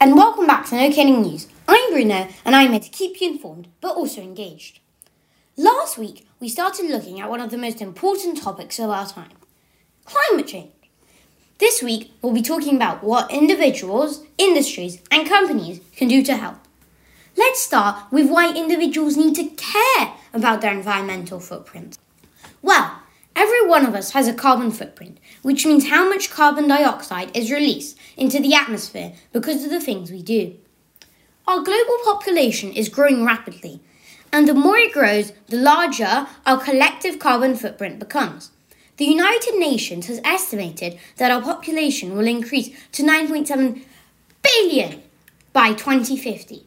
and welcome back to No Kidding News. I'm Bruno, and I'm here to keep you informed, but also engaged. Last week, we started looking at one of the most important topics of our time climate change. This week, we'll be talking about what individuals, industries, and companies can do to help. Let's start with why individuals need to care about their environmental footprint. Well, every one of us has a carbon footprint, which means how much carbon dioxide is released into the atmosphere because of the things we do. Our global population is growing rapidly, and the more it grows, the larger our collective carbon footprint becomes. The United Nations has estimated that our population will increase to 9.7 billion by 2050.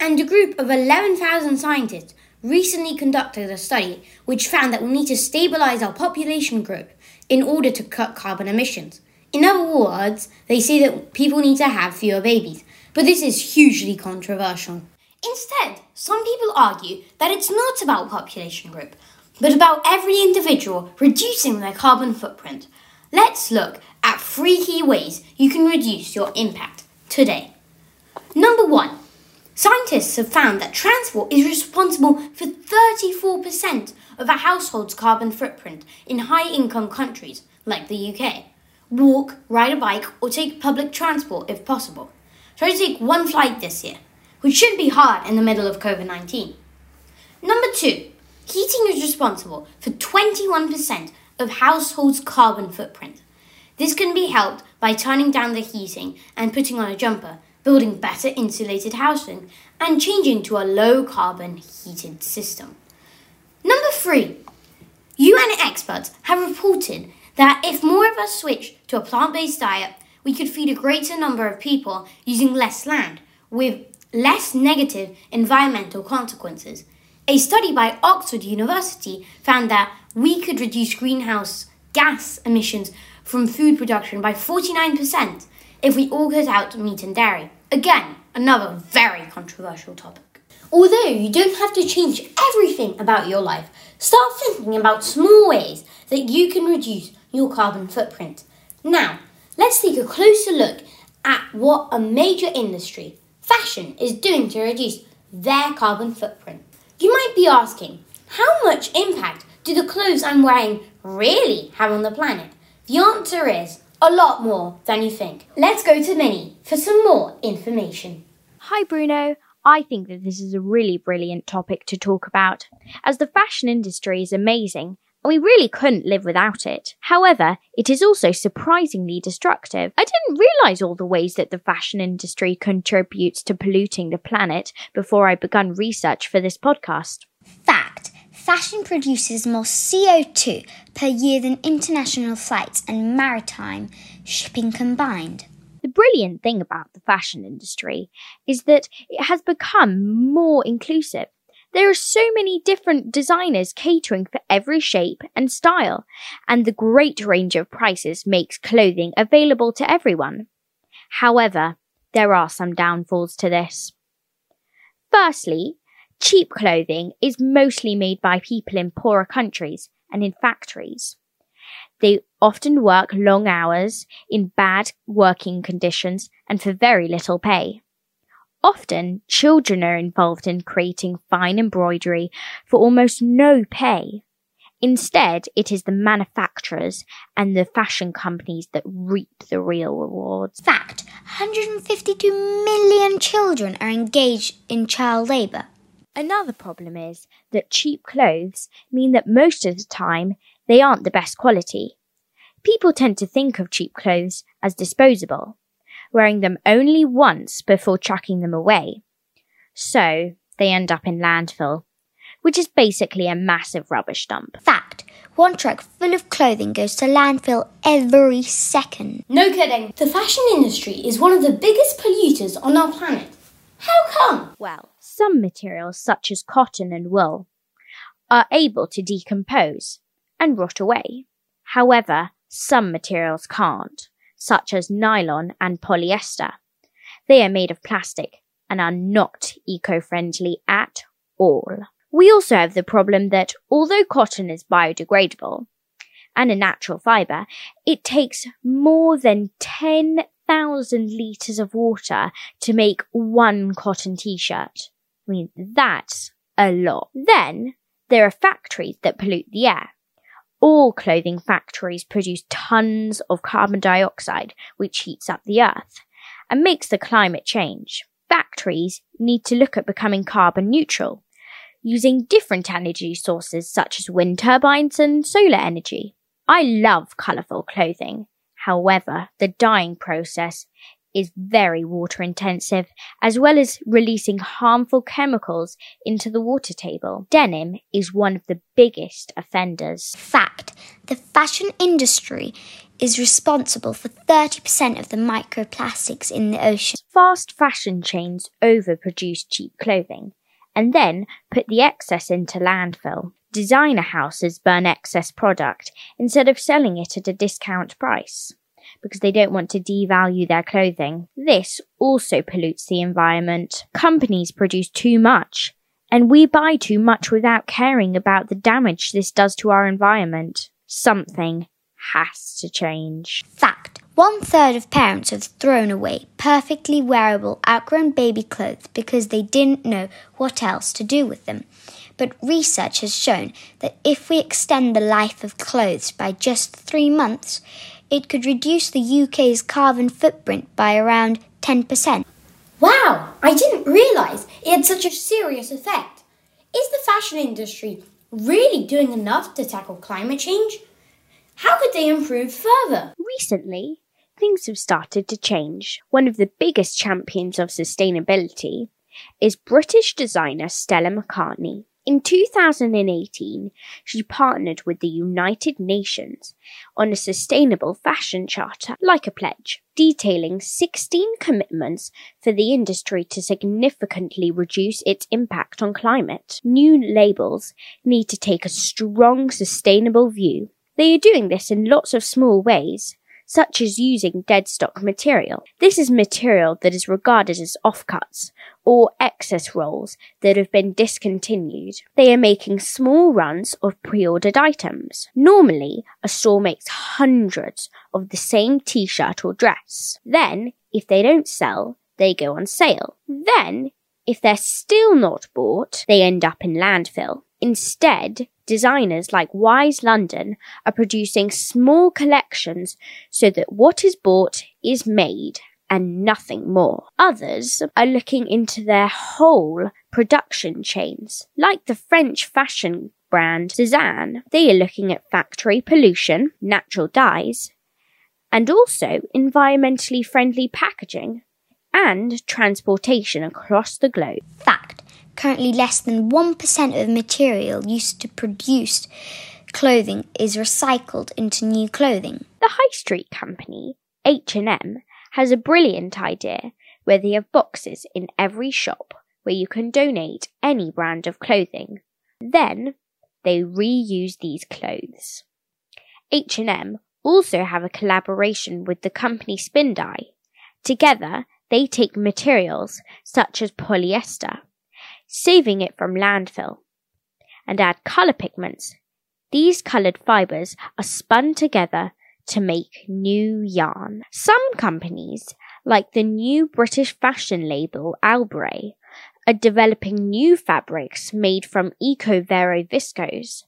And a group of 11,000 scientists recently conducted a study which found that we need to stabilize our population growth in order to cut carbon emissions. In other words, they say that people need to have fewer babies, but this is hugely controversial. Instead, some people argue that it's not about population growth, but about every individual reducing their carbon footprint. Let's look at three key ways you can reduce your impact today. Number one, scientists have found that transport is responsible for 34% of a household's carbon footprint in high income countries like the UK. Walk, ride a bike, or take public transport if possible. Try to take one flight this year, which shouldn't be hard in the middle of COVID 19. Number two, heating is responsible for 21% of households' carbon footprint. This can be helped by turning down the heating and putting on a jumper, building better insulated housing, and changing to a low carbon heated system. Number three, UN experts have reported that if more of us switch to a plant based diet, we could feed a greater number of people using less land with less negative environmental consequences. A study by Oxford University found that we could reduce greenhouse gas emissions from food production by 49% if we all cut out to meat and dairy. Again, another very controversial topic. Although you don't have to change everything about your life, start thinking about small ways that you can reduce your carbon footprint. Now, let's take a closer look at what a major industry, fashion, is doing to reduce their carbon footprint. You might be asking, how much impact do the clothes I'm wearing really have on the planet? The answer is a lot more than you think. Let's go to Minnie for some more information. Hi, Bruno. I think that this is a really brilliant topic to talk about, as the fashion industry is amazing and we really couldn't live without it. However, it is also surprisingly destructive. I didn't realise all the ways that the fashion industry contributes to polluting the planet before I began research for this podcast. Fact Fashion produces more CO2 per year than international flights and maritime shipping combined. The brilliant thing about the fashion industry is that it has become more inclusive. There are so many different designers catering for every shape and style, and the great range of prices makes clothing available to everyone. However, there are some downfalls to this. Firstly, cheap clothing is mostly made by people in poorer countries and in factories. They often work long hours in bad working conditions and for very little pay. Often, children are involved in creating fine embroidery for almost no pay. Instead, it is the manufacturers and the fashion companies that reap the real rewards. Fact 152 million children are engaged in child labour. Another problem is that cheap clothes mean that most of the time they aren't the best quality. People tend to think of cheap clothes as disposable wearing them only once before chucking them away. So they end up in landfill, which is basically a massive rubbish dump. Fact one truck full of clothing goes to landfill every second. No kidding. The fashion industry is one of the biggest polluters on our planet. How come? Well, some materials, such as cotton and wool, are able to decompose and rot away. However, some materials can't such as nylon and polyester. They are made of plastic and are not eco-friendly at all. We also have the problem that although cotton is biodegradable and a natural fibre, it takes more than 10,000 thousand litres of water to make one cotton t-shirt. I mean, that's a lot. Then there are factories that pollute the air. All clothing factories produce tons of carbon dioxide, which heats up the earth and makes the climate change. Factories need to look at becoming carbon neutral, using different energy sources such as wind turbines and solar energy. I love colourful clothing. However, the dyeing process is very water intensive, as well as releasing harmful chemicals into the water table. Denim is one of the biggest offenders. Fact the fashion industry is responsible for 30% of the microplastics in the ocean. Fast fashion chains overproduce cheap clothing and then put the excess into landfill. Designer houses burn excess product instead of selling it at a discount price because they don't want to devalue their clothing. This also pollutes the environment. Companies produce too much, and we buy too much without caring about the damage this does to our environment. Something has to change. Fact one third of parents have thrown away perfectly wearable outgrown baby clothes because they didn't know what else to do with them. But research has shown that if we extend the life of clothes by just three months, it could reduce the UK's carbon footprint by around 10%. Wow, I didn't realise it had such a serious effect. Is the fashion industry really doing enough to tackle climate change? How could they improve further? Recently, things have started to change. One of the biggest champions of sustainability is British designer Stella McCartney. In 2018, she partnered with the United Nations on a sustainable fashion charter, like a pledge, detailing 16 commitments for the industry to significantly reduce its impact on climate. New labels need to take a strong sustainable view. They are doing this in lots of small ways, such as using dead stock material. This is material that is regarded as offcuts or excess rolls that have been discontinued. They are making small runs of pre-ordered items. Normally, a store makes hundreds of the same t-shirt or dress. Then, if they don't sell, they go on sale. Then, if they're still not bought, they end up in landfill. Instead, designers like Wyse London are producing small collections so that what is bought is made and nothing more. Others are looking into their whole production chains, like the French fashion brand Sezane. They are looking at factory pollution, natural dyes, and also environmentally friendly packaging and transportation across the globe. Fact currently less than 1% of material used to produce clothing is recycled into new clothing. The high street company, H&M, has a brilliant idea where they have boxes in every shop where you can donate any brand of clothing. Then they reuse these clothes. H&M also have a collaboration with the company Spindye. Together, they take materials such as polyester, saving it from landfill, and add color pigments. These colored fibers are spun together to make new yarn. Some companies, like the new British fashion label Albaray, are developing new fabrics made from eco-vero viscose,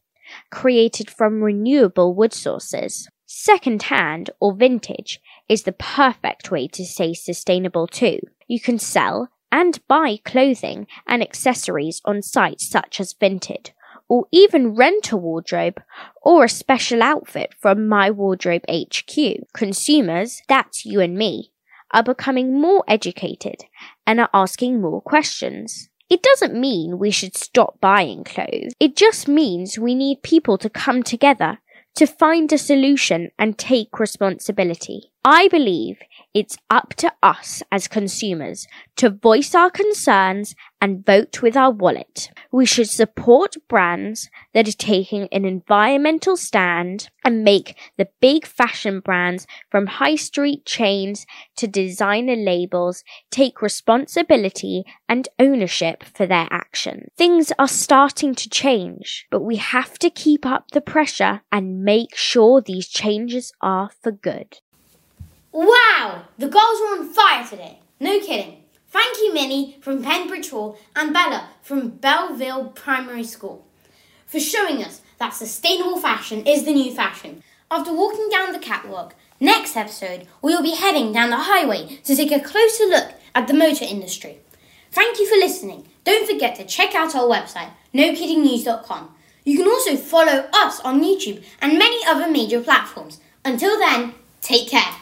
created from renewable wood sources. Second hand or vintage is the perfect way to stay sustainable too. You can sell and buy clothing and accessories on sites such as Vinted, or even rent a wardrobe or a special outfit from My Wardrobe HQ. Consumers, that's you and me, are becoming more educated and are asking more questions. It doesn't mean we should stop buying clothes. It just means we need people to come together to find a solution and take responsibility. I believe it's up to us as consumers to voice our concerns and vote with our wallet. We should support brands that are taking an environmental stand and make the big fashion brands from high street chains to designer labels take responsibility and ownership for their action. Things are starting to change, but we have to keep up the pressure and make sure these changes are for good. Wow, the girls are on fire today. No kidding. Thank you, Minnie from Pembridge Hall and Bella from Belleville Primary School for showing us that sustainable fashion is the new fashion. After walking down the catwalk, next episode we will be heading down the highway to take a closer look at the motor industry. Thank you for listening. Don't forget to check out our website, nokiddingnews.com. You can also follow us on YouTube and many other major platforms. Until then, take care.